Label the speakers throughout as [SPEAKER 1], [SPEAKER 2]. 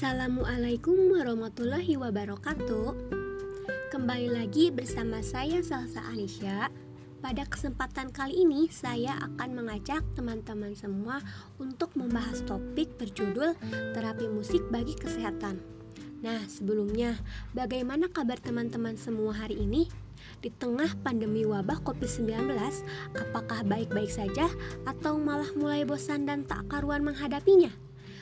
[SPEAKER 1] Assalamualaikum warahmatullahi wabarakatuh Kembali lagi bersama saya Salsa Anisha Pada kesempatan kali ini saya akan mengajak teman-teman semua Untuk membahas topik berjudul Terapi musik bagi kesehatan Nah sebelumnya bagaimana kabar teman-teman semua hari ini? Di tengah pandemi wabah COVID-19, apakah baik-baik saja atau malah mulai bosan dan tak karuan menghadapinya?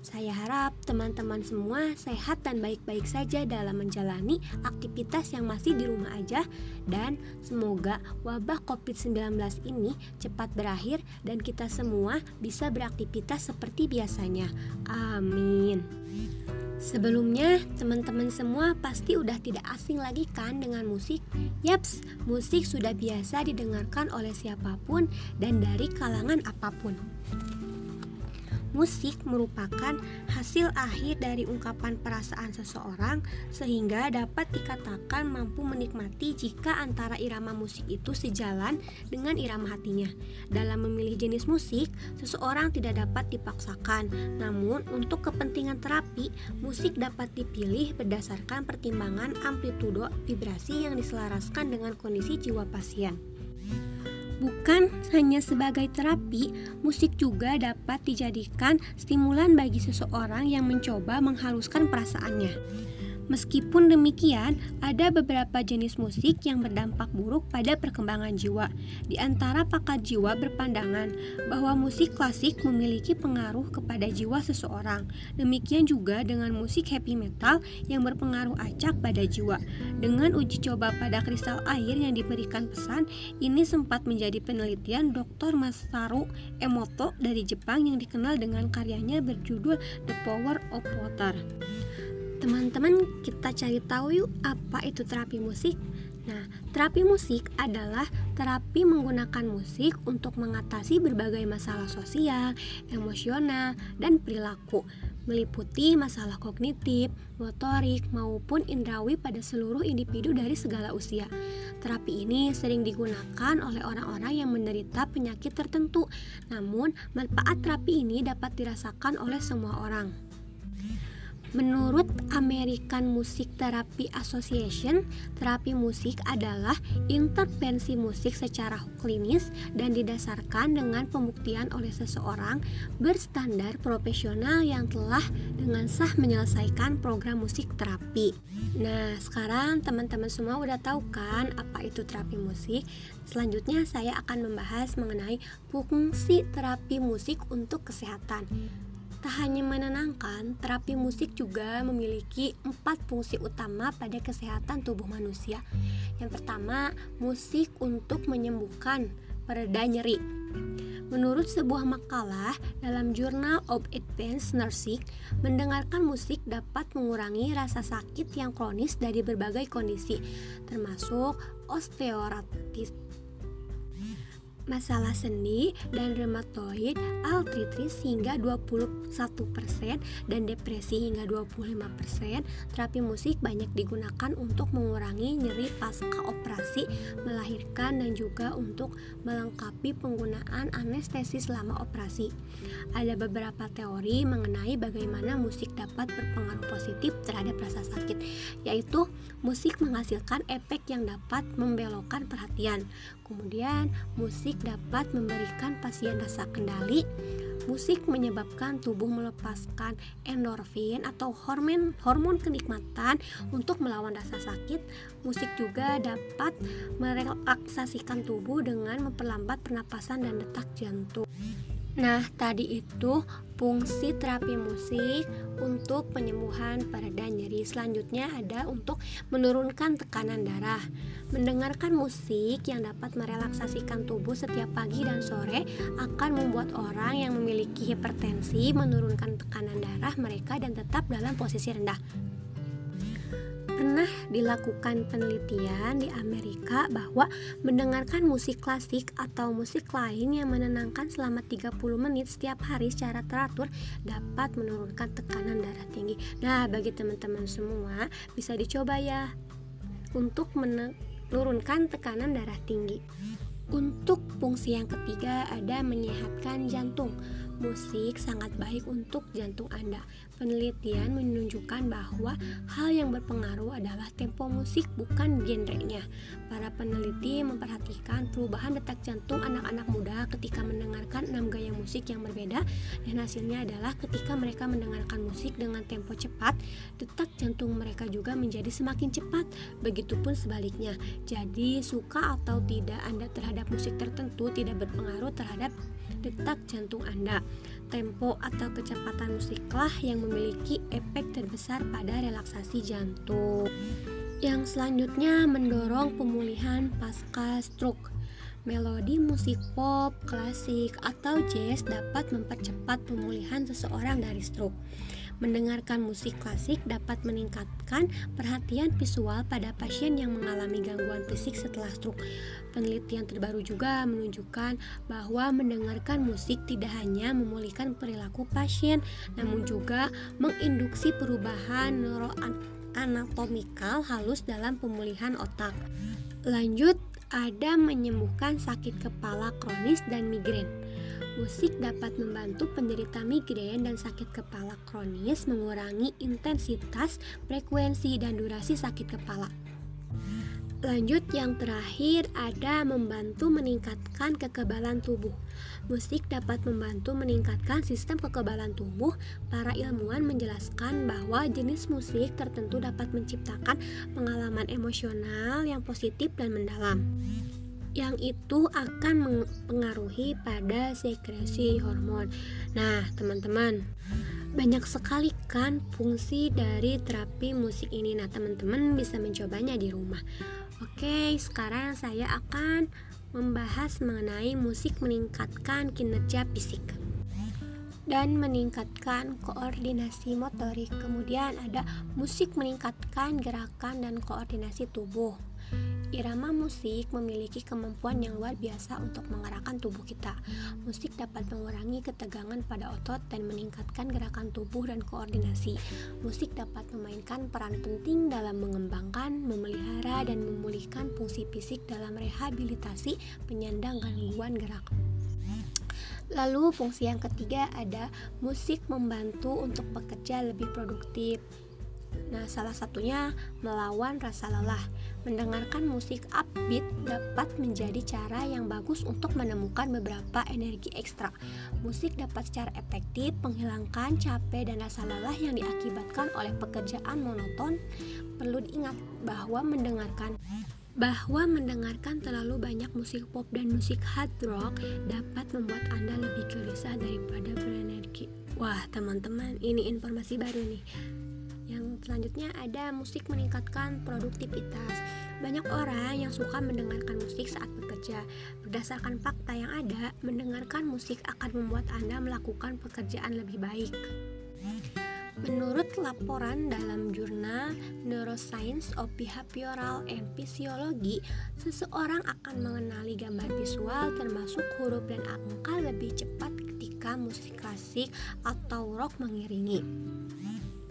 [SPEAKER 1] Saya harap teman-teman semua sehat dan baik-baik saja dalam menjalani aktivitas yang masih di rumah aja dan semoga wabah COVID-19 ini cepat berakhir dan kita semua bisa beraktivitas seperti biasanya. Amin. Sebelumnya, teman-teman semua pasti udah tidak asing lagi kan dengan musik? Yaps, musik sudah biasa didengarkan oleh siapa pun dan dari kalangan apa pun. Musik merupakan hasil akhir dari ungkapan perasaan seseorang sehingga dapat dikatakan mampu menikmati jika antara irama musik itu sejalan dengan irama hatinya. Dalam memilih jenis musik, seseorang tidak dapat dipaksakan. Namun, untuk kepentingan terapi, musik dapat dipilih berdasarkan pertimbangan amplitudo vibrasi yang diselaraskan dengan kondisi jiwa pasien. Bukan hanya sebagai terapi, musik juga dapat dijadikan stimulan bagi seseorang yang mencoba menghaluskan perasaannya. Meskipun demikian, ada beberapa jenis musik yang berdampak buruk pada perkembangan jiwa. Di antara pakar jiwa berpandangan bahwa musik klasik memiliki pengaruh kepada jiwa seseorang. Demikian juga dengan musik heavy metal yang berpengaruh acak pada jiwa. Dengan uji coba pada kristal air yang diberikan pesan, ini sempat menjadi penelitian Dr. Masaru Emoto dari Jepang yang dikenal dengan karyanya berjudul The Power of Water. Teman-teman, kita cari tahu yuk apa itu terapi musik. Nah, terapi musik adalah terapi menggunakan musik untuk mengatasi berbagai masalah sosial, emosional, dan perilaku, meliputi masalah kognitif, motorik, maupun indrawi pada seluruh individu dari segala usia. Terapi ini sering digunakan oleh orang-orang yang menderita penyakit tertentu, namun manfaat terapi ini dapat dirasakan oleh semua orang. Menurut American Music Therapy Association, terapi musik adalah intervensi musik secara klinis dan didasarkan dengan pembuktian oleh seseorang berstandar profesional yang telah dengan sah menyelesaikan program musik terapi. Nah, sekarang teman-teman semua udah tahu kan apa itu terapi musik? Selanjutnya saya akan membahas mengenai fungsi terapi musik untuk kesehatan. Tak hanya menenangkan, terapi musik juga memiliki empat fungsi utama pada kesehatan tubuh manusia. Yang pertama, musik untuk menyembuhkan pereda nyeri. Menurut sebuah makalah dalam Journal of Advanced Nursing, mendengarkan musik dapat mengurangi rasa sakit yang kronis dari berbagai kondisi, termasuk osteoartritis masalah sendi dan rheumatoid arthritis hingga 21% dan depresi hingga 25%. Terapi musik banyak digunakan untuk mengurangi nyeri pasca operasi, melahirkan dan juga untuk melengkapi penggunaan anestesi selama operasi. Ada beberapa teori mengenai bagaimana musik dapat berpengaruh positif terhadap rasa sakit, yaitu musik menghasilkan efek yang dapat membelokkan perhatian. Kemudian, musik dapat memberikan pasien rasa kendali. Musik menyebabkan tubuh melepaskan endorfin atau hormon hormon kenikmatan untuk melawan rasa sakit. Musik juga dapat merelaksasikan tubuh dengan memperlambat pernapasan dan detak jantung. Nah, tadi itu fungsi terapi musik untuk penyembuhan pada nyeri. Selanjutnya ada untuk menurunkan tekanan darah. Mendengarkan musik yang dapat merelaksasikan tubuh setiap pagi dan sore akan membuat orang yang memiliki hipertensi menurunkan tekanan darah mereka dan tetap dalam posisi rendah. Pernah dilakukan penelitian di Amerika bahwa mendengarkan musik klasik atau musik lain yang menenangkan selama 30 menit setiap hari secara teratur dapat menurunkan tekanan darah tinggi. Nah, bagi teman-teman semua bisa dicoba ya untuk menurunkan tekanan darah tinggi. Untuk fungsi yang ketiga ada menyehatkan jantung. Musik sangat baik untuk jantung Anda. Penelitian menunjukkan bahwa hal yang berpengaruh adalah tempo musik bukan genrenya. Para peneliti memperhatikan perubahan detak jantung anak-anak muda ketika mendengarkan enam gaya musik yang berbeda dan hasilnya adalah ketika mereka mendengarkan musik dengan tempo cepat, detak jantung mereka juga menjadi semakin cepat. Begitupun sebaliknya. Jadi, suka atau tidak Anda terhadap musik tertentu tidak berpengaruh terhadap detak jantung Anda. Tempo atau kecepatan musiklah yang memiliki efek terbesar pada relaksasi jantung. Yang selanjutnya mendorong pemulihan pasca stroke. Melodi musik pop, klasik, atau jazz dapat mempercepat pemulihan seseorang dari stroke. Mendengarkan musik klasik dapat meningkatkan perhatian visual pada pasien yang mengalami gangguan fisik setelah stroke. Penelitian terbaru juga menunjukkan bahwa mendengarkan musik tidak hanya memulihkan perilaku pasien, namun juga menginduksi perubahan neuroanatomikal halus dalam pemulihan otak. Lanjut, ada menyembuhkan sakit kepala kronis dan migrain. Musik dapat membantu penderita migrain dan sakit kepala kronis mengurangi intensitas, frekuensi, dan durasi sakit kepala. Lanjut yang terakhir ada membantu meningkatkan kekebalan tubuh. Musik dapat membantu meningkatkan sistem kekebalan tubuh. Para ilmuwan menjelaskan bahwa jenis musik tertentu dapat menciptakan pengalaman emosional yang positif dan mendalam yang itu akan mempengaruhi pada sekresi hormon. Nah, teman-teman, banyak sekali kan fungsi dari terapi musik ini. Nah, teman-teman bisa mencobanya di rumah. Oke, sekarang saya akan membahas mengenai musik meningkatkan kinerja fisik dan meningkatkan koordinasi motorik. Kemudian ada musik meningkatkan gerakan dan koordinasi tubuh. Irama musik memiliki kemampuan yang luar biasa untuk mengarahkan tubuh kita. Musik dapat mengurangi ketegangan pada otot dan meningkatkan gerakan tubuh dan koordinasi. Musik dapat memainkan peran penting dalam mengembangkan, memelihara, dan memulihkan fungsi fisik dalam rehabilitasi penyandang gangguan gerak. Lalu fungsi yang ketiga ada musik membantu untuk bekerja lebih produktif. Nah, salah satunya melawan rasa lelah. Mendengarkan musik upbeat dapat menjadi cara yang bagus untuk menemukan beberapa energi ekstra. Musik dapat secara efektif menghilangkan capek dan rasa lelah yang diakibatkan oleh pekerjaan monoton. Perlu diingat bahwa mendengarkan bahwa mendengarkan terlalu banyak musik pop dan musik hard rock dapat membuat Anda lebih gelisah daripada berenergi. Wah, teman-teman, ini informasi baru nih selanjutnya ada musik meningkatkan produktivitas. Banyak orang yang suka mendengarkan musik saat bekerja. Berdasarkan fakta yang ada, mendengarkan musik akan membuat Anda melakukan pekerjaan lebih baik. Menurut laporan dalam jurnal Neuroscience of Behavioral and Physiology, seseorang akan mengenali gambar visual termasuk huruf dan angka lebih cepat ketika musik klasik atau rock mengiringi.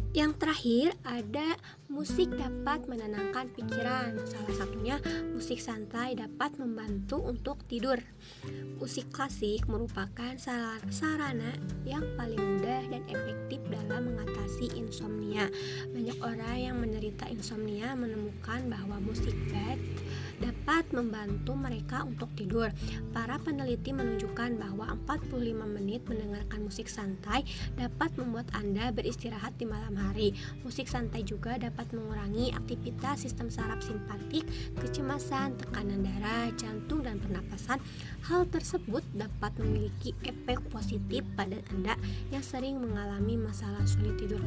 [SPEAKER 1] Yang terakhir ada musik dapat menenangkan pikiran. Salah satunya musik santai dapat membantu untuk tidur. Musik klasik merupakan sarana yang paling mudah dan efektif dalam mengatasi insomnia. Banyak orang yang menderita insomnia menemukan bahwa musik bed dapat membantu mereka untuk tidur. Para peneliti menunjukkan bahwa 45 menit mendengarkan musik santai dapat membuat Anda beristirahat di malam hari. Musik santai juga dapat mengurangi aktivitas sistem saraf simpatik, kecemasan, tekanan darah, jantung, dan pernapasan. Hal tersebut dapat memiliki efek positif pada Anda yang sering mengalami masalah sulit tidur.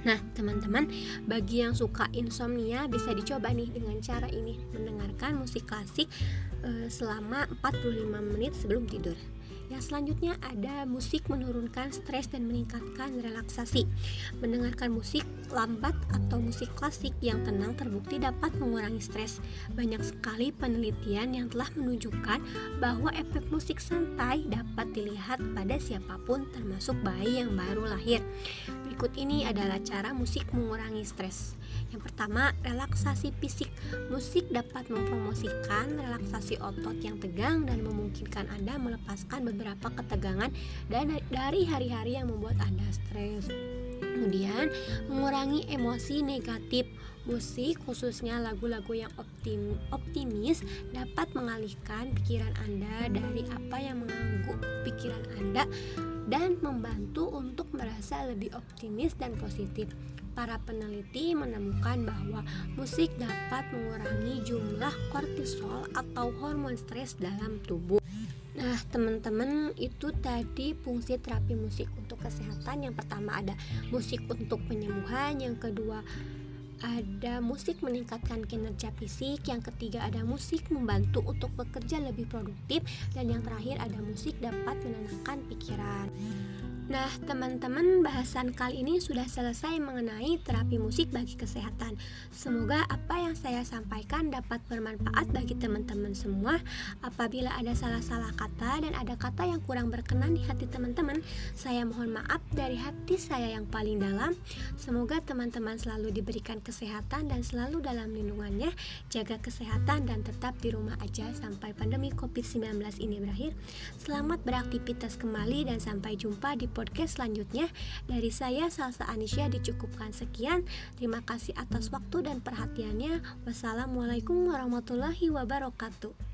[SPEAKER 1] Nah, teman-teman, bagi yang suka insomnia bisa dicoba nih dengan cara ini, mendengarkan musik klasik e, selama 45 menit sebelum tidur. Yang selanjutnya ada musik menurunkan stres dan meningkatkan relaksasi. Mendengarkan musik lambat atau musik klasik yang tenang terbukti dapat mengurangi stres. Banyak sekali penelitian yang telah menunjukkan bahwa efek musik santai dapat dilihat pada siapa pun termasuk bayi yang baru lahir. Berikut ini adalah cara musik mengurangi stres. Yang pertama, relaksasi fisik. Musik dapat mempromosikan relaksasi otot yang tegang dan memungkinkan Anda melepaskan beberapa ketegangan dan dari hari-hari yang membuat Anda stres. Kemudian, mengurangi emosi negatif. Musik, khususnya lagu-lagu yang optim, optimis, dapat mengalihkan pikiran Anda dari apa yang mengganggu pikiran Anda dan membantu untuk merasa lebih optimis dan positif. Para peneliti menemukan bahwa musik dapat mengurangi jumlah kortisol atau hormon stres dalam tubuh. Nah, teman-teman, itu tadi fungsi terapi musik untuk kesehatan. Yang pertama ada musik untuk penyembuhan, yang kedua ada musik meningkatkan kinerja fisik, yang ketiga ada musik membantu untuk bekerja lebih produktif, dan yang terakhir ada musik dapat menenangkan pikiran. Nah, teman-teman, bahasan kali ini sudah selesai mengenai terapi musik bagi kesehatan. Semoga apa yang saya sampaikan dapat bermanfaat bagi teman-teman semua. Apabila ada salah-salah kata dan ada kata yang kurang berkenan di hati teman-teman, saya mohon maaf dari hati saya yang paling dalam. Semoga teman-teman selalu diberikan kesehatan dan selalu dalam lindungannya. Jaga kesehatan dan tetap di rumah aja sampai pandemi COVID-19 ini berakhir. Selamat beraktivitas kembali dan sampai jumpa di podcast selanjutnya. Dari saya Salsa Anisya dicukupkan sekian. Terima kasih atas waktu dan perhatiannya. Wassalamualaikum warahmatullahi wabarakatuh.